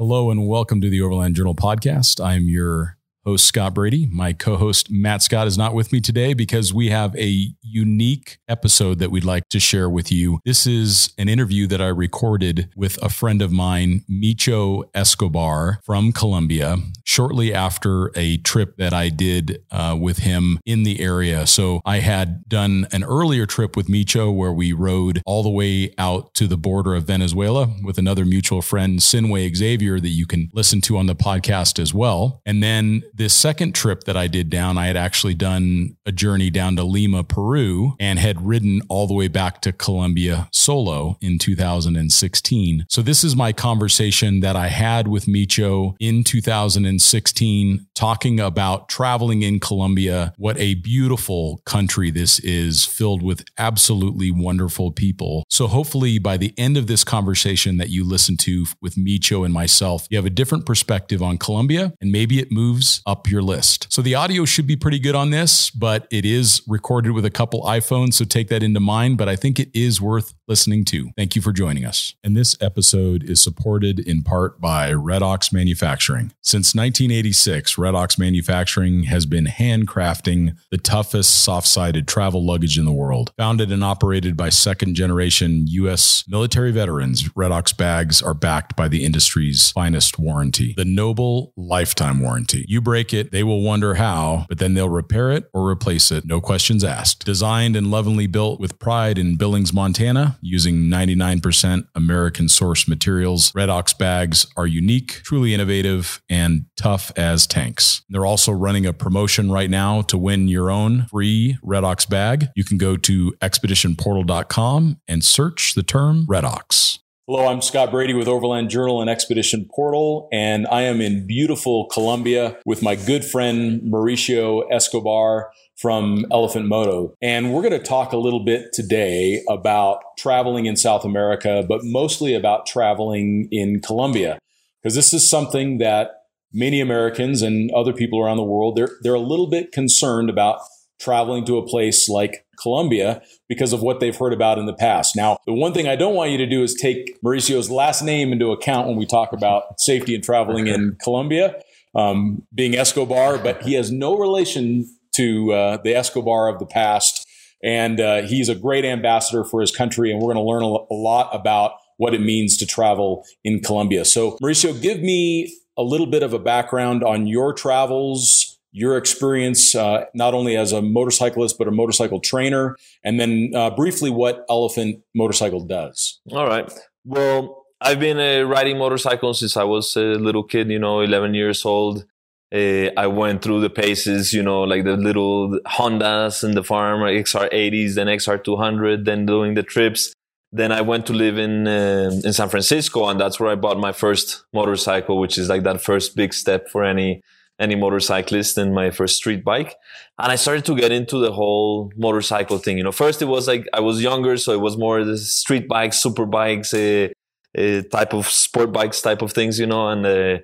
Hello and welcome to the Overland Journal podcast. I'm your host, Scott Brady. My co host, Matt Scott, is not with me today because we have a unique episode that we'd like to share with you. This is an interview that I recorded with a friend of mine, Micho Escobar from Colombia, shortly after a trip that I did uh, with him in the area. So I had done an earlier trip with Micho where we rode all the way out to the border of Venezuela with another mutual friend, Sinuhe Xavier, that you can listen to on the podcast as well. And then this second trip that I did down, I had actually done a journey down to Lima, Peru, and had ridden all the way back to Colombia solo in 2016. So this is my conversation that I had with Micho in 2016, talking about traveling in Colombia, what a beautiful country this is, filled with absolutely wonderful people. So hopefully by the end of this conversation that you listen to with Micho and myself, you have a different perspective on Colombia and maybe it moves up your list. So the audio should be pretty good on this, but it is recorded with a couple iPhones. So take that into mind. But I think it is worth listening to. Thank you for joining us. And this episode is supported in part by Red Oxx Manufacturing. Since 1986, Red Oxx Manufacturing has been handcrafting the toughest soft sided travel luggage in the world. Founded and operated by second generation U.S. military veterans, Red Oxx bags are backed by the industry's finest warranty, the No Bull Lifetime Warranty. You break it, they will wonder how, but then they'll repair it or replace it, no questions asked. Designed and lovingly built with pride in Billings, Montana, using 99% American source materials, Red Oxx bags are unique, truly innovative, and tough as tanks. They're also running a promotion right now to win your own free Red Oxx bag. You can go to expeditionportal.com and search the term Red Oxx. Hello, I'm Scott Brady with Overland Journal and Expedition Portal, and I am in beautiful Colombia with my good friend Mauricio Escobar from Elephant Moto. And we're going to talk a little bit today about traveling in South America, but mostly about traveling in Colombia, because this is something that many Americans and other people around the world, they're, they're a little bit concerned about traveling to a place like Colombia because of what they've heard about in the past. Now, the one thing I don't want you to do is take Mauricio's last name into account when we talk about safety and traveling in Colombia, um, being Escobar, but he has no relation to uh, the Escobar of the past. And uh, he's a great ambassador for his country, and we're going to learn a, lot about what it means to travel in Colombia. So, Mauricio, give me a little bit of a background on your travels, your experience uh, not only as a motorcyclist but a motorcycle trainer, and then uh, briefly what Elephant Motorcycle does. All right. Well, I've been uh, riding motorcycles since I was a little kid. You know, 11 years old. Uh, I went through the paces, you know, like the little Hondas in the farm, XR80s, then XR200, then doing the trips. Then I went to live in uh, in San Francisco, and that's where I bought my first motorcycle, which is like that first big step for any any motorcyclist and my first street bike. And I started to get into the whole motorcycle thing. You know, first it was like I was younger, so it was more the street bikes, super bikes, uh, uh, type of sport bikes, type of things, you know. And uh,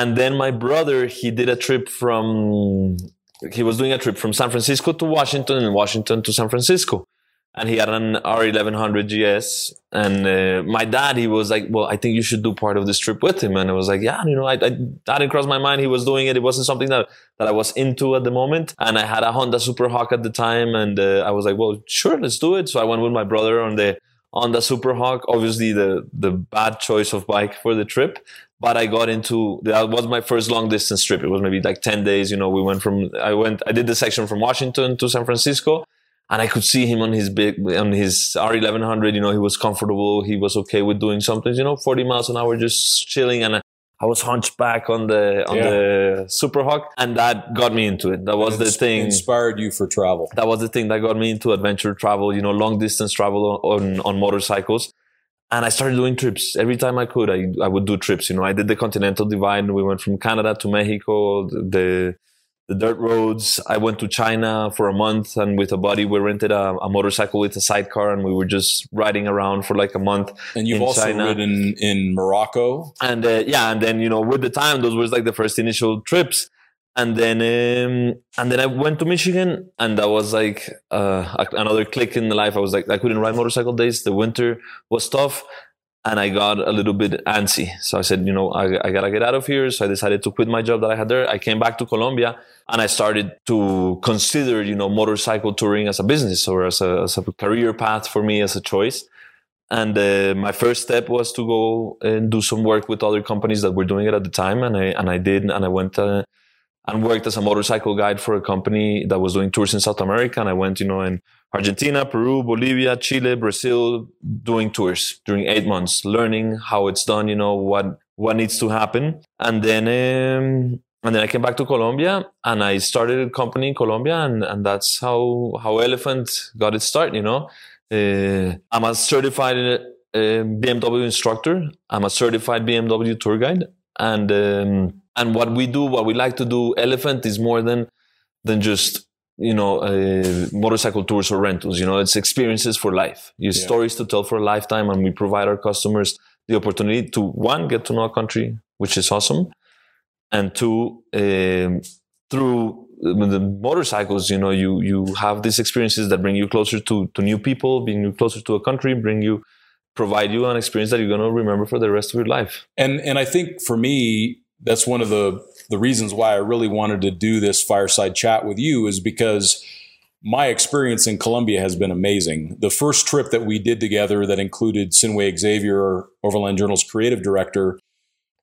and then my brother, he did a trip from, he was doing a trip from San Francisco to Washington and Washington to San Francisco and he had an R1100 GS. And uh, my dad, he was like, "Well, I think you should do part of this trip with him." And I was like, "Yeah, you know, I, I that didn't cross my mind. He was doing it. It wasn't something that that I was into at the moment." And I had a Honda Super Hawk at the time, and uh, I was like, "Well, sure, let's do it." So I went with my brother on the on the Super Hawk. Obviously, the the bad choice of bike for the trip. But I got into that was my first long distance trip. It was maybe like ten days. You know, we went from I went I did the section from Washington to San Francisco and I could see him on his big on his R1100. You know, he was comfortable. He was okay with doing something. You know, 40 miles an hour, just chilling. And I was hunchback on the on yeah. the Super Hawk, and that got me into it. That was the thing. Inspired you for travel. That was the thing that got me into adventure travel. You know, long distance travel on on motorcycles. And I started doing trips every time I could. I I would do trips. You know, I did the Continental Divide. We went from Canada to Mexico. The the dirt roads. I went to China for a month and with a buddy, we rented a, a motorcycle with a sidecar and we were just riding around for like a month. And you've also China. ridden in Morocco. And uh, yeah, and then, you know, with the time, those were like the first initial trips. And then, um, and then I went to Michigan and that was like, uh, another click in the life. I was like, I couldn't ride motorcycle days. The winter was tough. and I got a little bit antsy. So I said, you know, I, I, gotta get out of here. So I decided to quit my job that I had there. I came back to Colombia and I started to consider, you know, motorcycle touring as a business or as a, as a career path for me as a choice. And uh, my first step was to go and do some work with other companies that were doing it at the time. And I, and I did, and I went uh, and worked as a motorcycle guide for a company that was doing tours in South America. And I went, you know, in Argentina, Peru, Bolivia, Chile, Brazil, doing tours during eight months, learning how it's done, you know, what, what needs to happen. And then, um, and then I came back to Colombia and I started a company in Colombia and, and that's how, how Elephant got its start, you know. Uh, I'm a certified uh, BMW instructor. I'm a certified BMW tour guide. And, um, and what we do, what we like to do, Elephant is more than, than just you know, uh, motorcycle tours or rentals. You know, it's experiences for life. You yeah. stories to tell for a lifetime, and we provide our customers the opportunity to one get to know a country, which is awesome, and two um, through the motorcycles. You know, you you have these experiences that bring you closer to to new people, bring you closer to a country, bring you provide you an experience that you're going to remember for the rest of your life. And and I think for me, that's one of the the reasons why I really wanted to do this fireside chat with you is because my experience in Colombia has been amazing. The first trip that we did together that included Sinuhe Xavier, Overland Journal's creative director,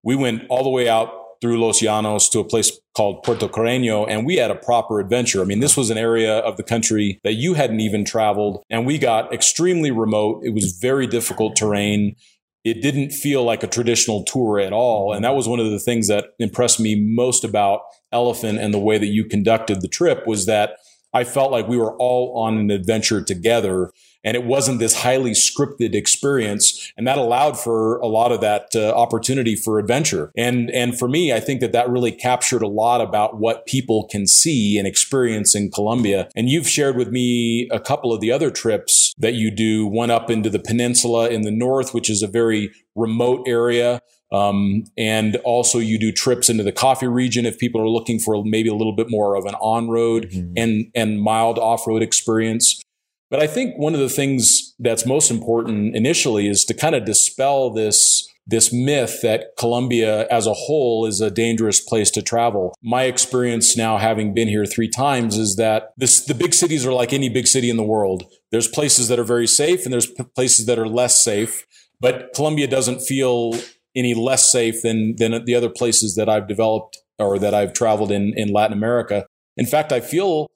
we went all the way out through Los Llanos to a place called Puerto Carreño, and we had a proper adventure. I mean, this was an area of the country that you hadn't even traveled, and we got extremely remote. It was very difficult terrain it didn't feel like a traditional tour at all. And that was one of the things that impressed me most about Elephant and the way that you conducted the trip was that I felt like we were all on an adventure together and it wasn't this highly scripted experience and that allowed for a lot of that uh, opportunity for adventure. And and for me i think that that really captured a lot about what people can see and experience in colombia. And you've shared with me a couple of the other trips that you do one up into the peninsula in the north which is a very remote area. Um, and also you do trips into the coffee region if people are looking for maybe a little bit more of an on-road mm-hmm. and and mild off-road experience but I think one of the things that's most important initially is to kind of dispel this this myth that Colombia as a whole is a dangerous place to travel. My experience now having been here 3 times is that this the big cities are like any big city in the world. There's places that are very safe and there's places that are less safe, but Colombia doesn't feel any less safe than than the other places that I've developed or that I've traveled in in Latin America. In fact, I feel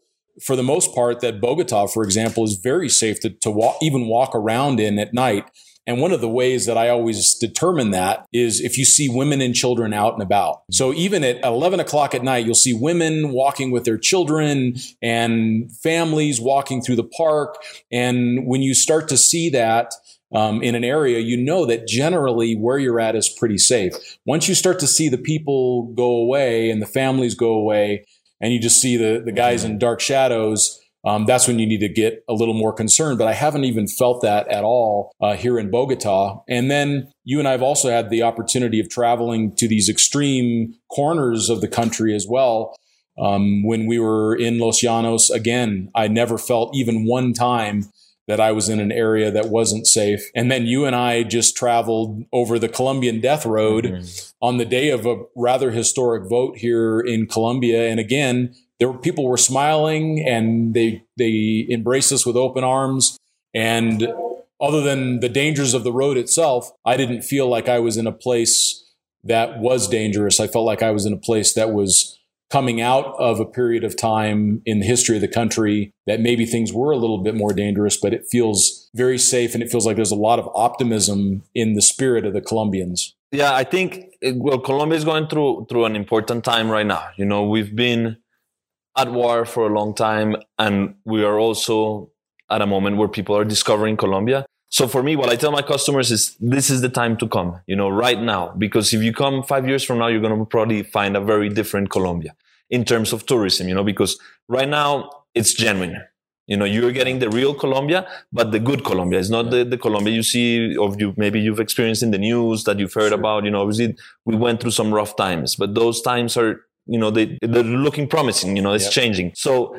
for the most part, that Bogota, for example, is very safe to, to walk, even walk around in at night. And one of the ways that I always determine that is if you see women and children out and about. So even at 11 o'clock at night, you'll see women walking with their children and families walking through the park. And when you start to see that, um, in an area, you know that generally where you're at is pretty safe. Once you start to see the people go away and the families go away, and you just see the, the guys in dark shadows, um, that's when you need to get a little more concerned. But I haven't even felt that at all uh, here in Bogota. And then you and I have also had the opportunity of traveling to these extreme corners of the country as well. Um, when we were in Los Llanos, again, I never felt even one time that I was in an area that wasn't safe. And then you and I just traveled over the Colombian death road mm-hmm. on the day of a rather historic vote here in Colombia. And again, there were people were smiling and they they embraced us with open arms. And other than the dangers of the road itself, I didn't feel like I was in a place that was dangerous. I felt like I was in a place that was coming out of a period of time in the history of the country that maybe things were a little bit more dangerous, but it feels very safe and it feels like there's a lot of optimism in the spirit of the Colombians. Yeah, I think eh, well, Colombia is going through through an important time right now. You know, we've been at war for a long time, and we are also at a moment where people are discovering Colombia. So for me, what I tell my customers is this is the time to come, you know, right now. Because if you come five years from now, you're going to probably find a very different Colombia in terms of tourism, you know, because right now it's genuine. You know, you're getting the real Colombia, but the good Colombia. It's not the, the Colombia you see or you maybe you've experienced in the news that you've heard sure. about. You know, obviously we went through some rough times, but those times are, you know, they, they're looking promising, you know, it's yep. changing. So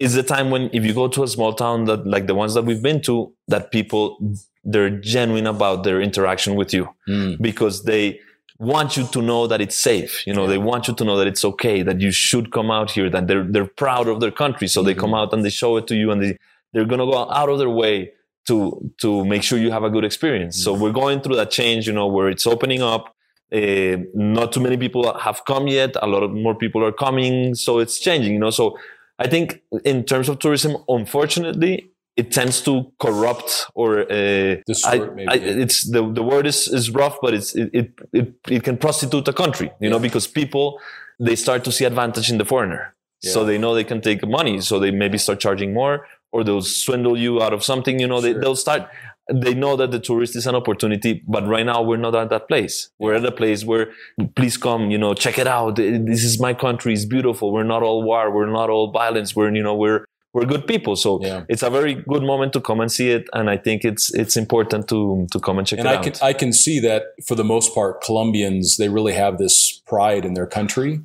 it's the time when if you go to a small town that like the ones that we've been to that people they're genuine about their interaction with you mm. because they want you to know that it's safe. You know, they want you to know that it's okay, that you should come out here, that they're, they're proud of their country. So mm-hmm. they come mm-hmm. out and they show it to you and they, they're going to go out of their way to, to make sure you have a good experience. Mm-hmm. So we're going through that change, you know, where it's opening up. Uh, not too many people have come yet. A lot of more people are coming. So it's changing, you know. So I think in terms of tourism, unfortunately, it tends to corrupt or uh, Distort, I, I, it's the, the word is, is rough, but it's it, it, it, it can prostitute a country, you yeah. know, because people they start to see advantage in the foreigner. Yeah. So they know they can take money. So they maybe start charging more or they'll swindle you out of something, you know, sure. they, they'll start they know that the tourist is an opportunity, but right now we're not at that place. We're at a place where please come, you know, check it out. This is my country. It's beautiful. We're not all war. We're not all violence. We're, you know, we're, we're good people. So yeah. it's a very good moment to come and see it. And I think it's it's important to to come and check out. and it I out. Can, I can see that for the most part, Colombians they really have this pride in their country.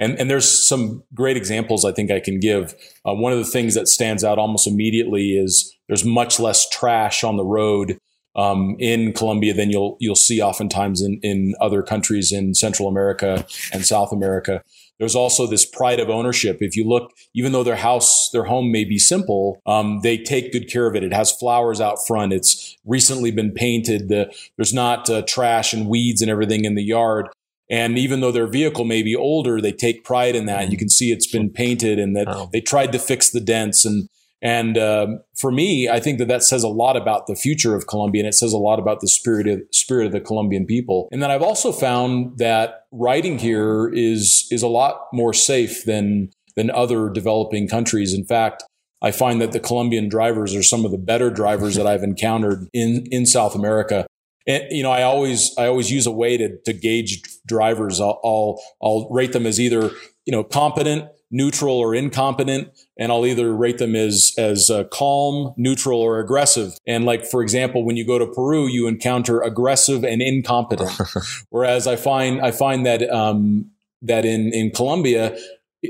And, and there's some great examples I think I can give. Uh, one of the things that stands out almost immediately is there's much less trash on the road um, in Colombia than you'll you'll see oftentimes in in other countries in Central America and South America. There's also this pride of ownership. If you look, even though their house, their home may be simple, um, they take good care of it. It has flowers out front. It's recently been painted. The, there's not uh, trash and weeds and everything in the yard. And even though their vehicle may be older, they take pride in that. You can see it's been painted and that they tried to fix the dents. And and um, for me, I think that that says a lot about the future of Colombia, and it says a lot about the spirit of, spirit of the Colombian people. And then I've also found that riding here is is a lot more safe than than other developing countries. In fact, I find that the Colombian drivers are some of the better drivers that I've encountered in in South America. And you know, I always I always use a way to to gauge drivers. I'll I'll, I'll rate them as either you know competent neutral or incompetent and I'll either rate them as as uh, calm, neutral, or aggressive. And like for example, when you go to Peru, you encounter aggressive and incompetent. Whereas I find I find that um, that in in Colombia,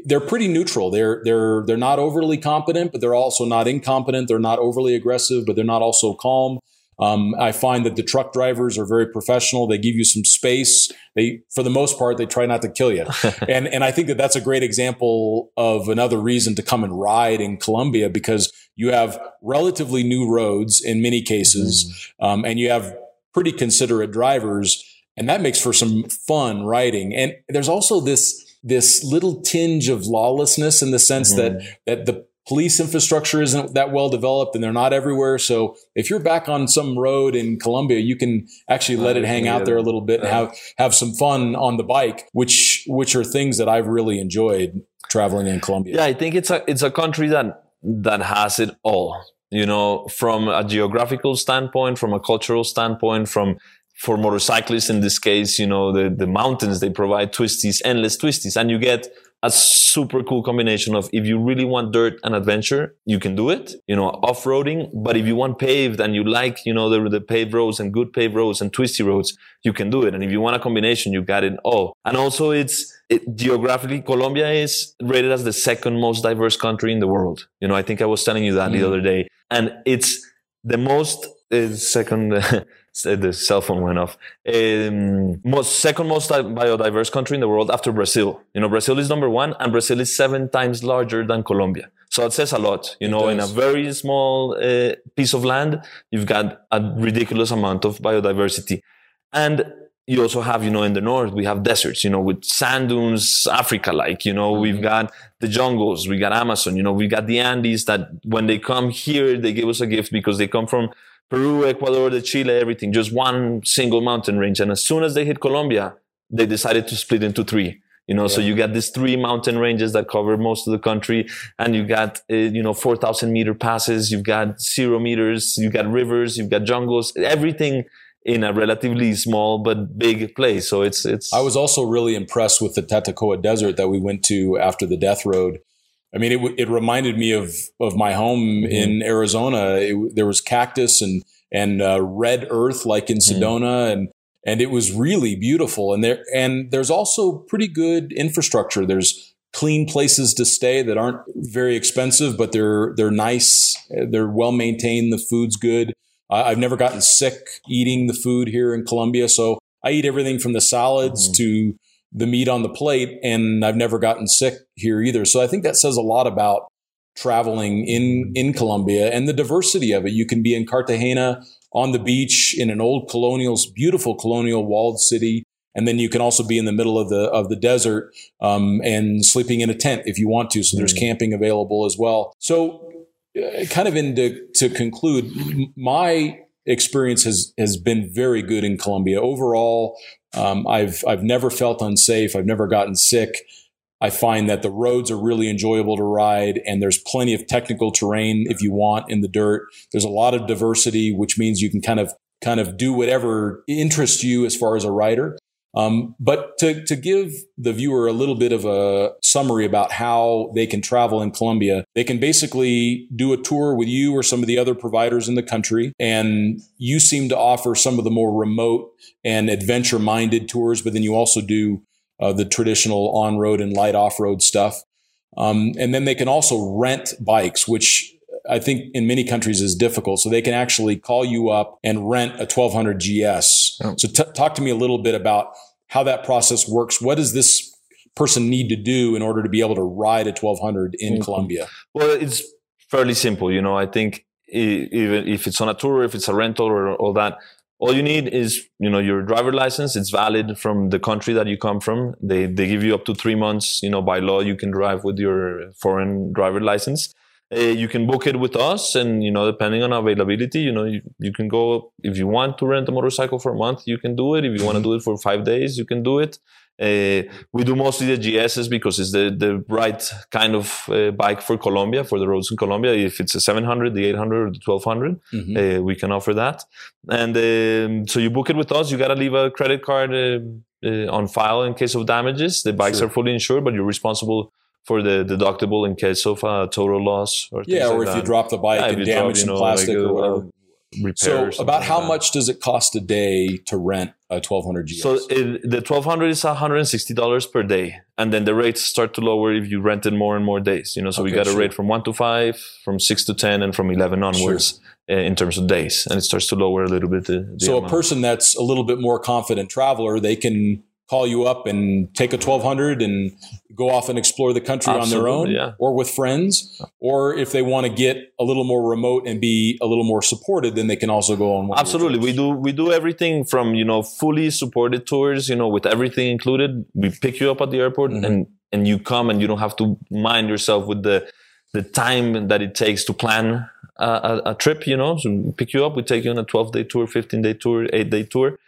they're pretty neutral. They're they're they're not overly competent, but they're also not incompetent. They're not overly aggressive, but they're not also calm. Um, I find that the truck drivers are very professional. They give you some space. They, for the most part, they try not to kill you. and, and I think that that's a great example of another reason to come and ride in Colombia because you have relatively new roads in many cases. Mm-hmm. Um, and you have pretty considerate drivers and that makes for some fun riding. And there's also this, this little tinge of lawlessness in the sense mm-hmm. that, that the police infrastructure isn't that well developed and they're not everywhere. So if you're back on some road in Colombia, you can actually let it hang out there a little bit and have, have some fun on the bike, which, which are things that I've really enjoyed traveling in Colombia. Yeah. I think it's a, it's a country that, that has it all, you know, from a geographical standpoint, from a cultural standpoint, from for motorcyclists in this case, you know, the, the mountains, they provide twisties, endless twisties, and you get a super cool combination of if you really want dirt and adventure, you can do it, you know, off-roading. But if you want paved and you like, you know, the, the paved roads and good paved roads and twisty roads, you can do it. And if you want a combination, you got it all. And also it's, it, geographically, Colombia is rated as the second most diverse country in the world. You know, I think I was telling you that mm. the other day. And it's the most uh, second, the cell phone went off. Um, most second most biodiverse country in the world after Brazil. You know, Brazil is number one, and Brazil is seven times larger than Colombia. So it says a lot. You know, in a very small uh, piece of land, you've got a ridiculous amount of biodiversity, and you also have, you know, in the north, we have deserts, you know, with sand dunes, Africa like, you know, mm-hmm. we've got the jungles, we got Amazon, you know, we got the Andes that when they come here, they give us a gift because they come from Peru, Ecuador, the Chile, everything, just one single mountain range. And as soon as they hit Colombia, they decided to split into three. You know, yeah. so you got these three mountain ranges that cover most of the country, and you got uh, you know four thousand meter passes. You've got zero meters. You've got rivers. You've got jungles. Everything in a relatively small but big place. So it's it's. I was also really impressed with the Tatacoa Desert that we went to after the Death Road. I mean, it, it reminded me of, of my home mm-hmm. in Arizona. It, there was cactus and, and uh, red earth like in mm-hmm. Sedona mm-hmm. and, and it was really beautiful. And there, and there's also pretty good infrastructure. There's clean places to stay that aren't very expensive, but they're, they're nice. They're well maintained. The food's good. I've never gotten sick eating the food here in Colombia. So I eat everything from the salads mm-hmm. to the meat on the plate, and I've never gotten sick here either. So I think that says a lot about traveling in in Colombia and the diversity of it. You can be in Cartagena on the beach in an old colonial, beautiful colonial walled city. And then you can also be in the middle of the of the desert um, and sleeping in a tent if you want to. So there's mm. camping available as well. So, uh, kind of into to conclude, my experience has has been very good in Colombia overall. Um, I've I've never felt unsafe. I've never gotten sick. I find that the roads are really enjoyable to ride and there's plenty of technical terrain if you want in the dirt. There's a lot of diversity, which means you can kind of kind of do whatever interests you as far as a rider. Um, but to, to give the viewer a little bit of a summary about how they can travel in Colombia, they can basically do a tour with you or some of the other providers in the country. And you seem to offer some of the more remote and adventure minded tours, but then you also do uh, the traditional on road and light off road stuff. Um, and then they can also rent bikes, which I think in many countries is difficult. So they can actually call you up and rent a 1200 GS. Oh. So t- talk to me a little bit about how that process works. What does this person need to do in order to be able to ride a 1200 in mm-hmm. Colombia? Well, it's fairly simple. You know, I think even if it's on a tour, if it's a rental or all that, all you need is you know your driver license it's valid from the country that you come from they they give you up to three months you know by law you can drive with your foreign driver license uh, you can book it with us and you know depending on availability you know you, you can go if you want to rent a motorcycle for a month you can do it if you want to do it for five days you can do it uh, we do mostly the GSs because it's the, the right kind of uh, bike for Colombia, for the roads in Colombia. If it's a 700, the 800, or the 1200, mm-hmm. uh, we can offer that. And um, so you book it with us. You got to leave a credit card uh, uh, on file in case of damages. The bikes sure. are fully insured, but you're responsible for the deductible in case of a total loss. Or yeah, or like if that. you drop the bike yeah, and damage some plastic like, or uh, whatever so about how like much does it cost a day to rent a 1200 GS? So it, the 1200 is $160 per day. And then the rates start to lower if you rent it more and more days. You know, so okay, we got a rate from one to five, from six to 10, and from 11 onwards sure. in terms of days. And it starts to lower a little bit. The, the so amount. a person that's a little bit more confident traveler, they can call you up and take a 1200 and go off and explore the country Absolutely, on their own yeah. or with friends or if they want to get a little more remote and be a little more supported then they can also go on Absolutely we do we do everything from you know fully supported tours you know with everything included we pick you up at the airport mm-hmm. and and you come and you don't have to mind yourself with the the time that it takes to plan a, a, a trip you know so we pick you up we take you on a 12 day tour 15 day tour 8 day tour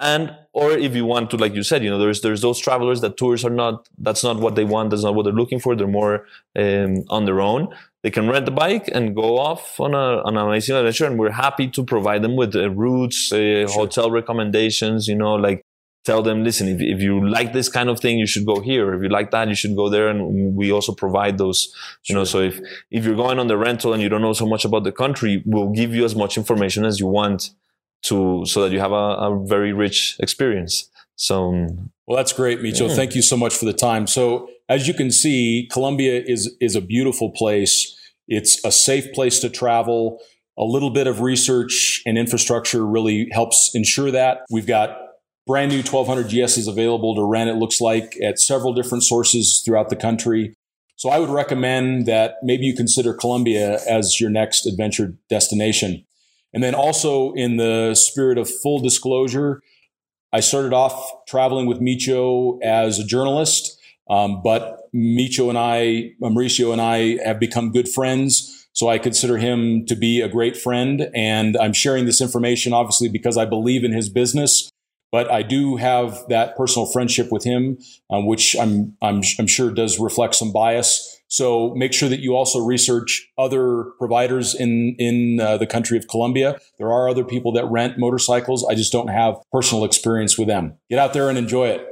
and or if you want to like you said you know there's there's those travelers that tours are not that's not what they want that's not what they're looking for. They're more um, on their own. They can rent the bike and go off on, a, on an amazing adventure and we're happy to provide them with uh, routes uh, sure. hotel recommendations you know like tell them listen if, if you like this kind of thing you should go here. If you like that you should go there. And we also provide those you sure. know so if if you're going on the rental and you don't know so much about the country we'll give you as much information as you want to so that you have a, a very rich experience. So, um, well, that's great, Micho. Yeah. Thank you so much for the time. So, as you can see, Colombia is is a beautiful place. It's a safe place to travel. A little bit of research and infrastructure really helps ensure that. We've got brand new 1200 GSs available to rent, it looks like, at several different sources throughout the country. So I would recommend that maybe you consider Colombia as your next adventure destination. And then also in the spirit of full disclosure, I started off traveling with Micho as a journalist, um, but Micho and I, Mauricio and I have become good friends. So I consider him to be a great friend. And I'm sharing this information obviously because I believe in his business. But I do have that personal friendship with him, um, which I'm, I'm, I'm sure does reflect some bias. So make sure that you also research other providers in in uh, the country of Colombia. There are other people that rent motorcycles. I just don't have personal experience with them. Get out there and enjoy it.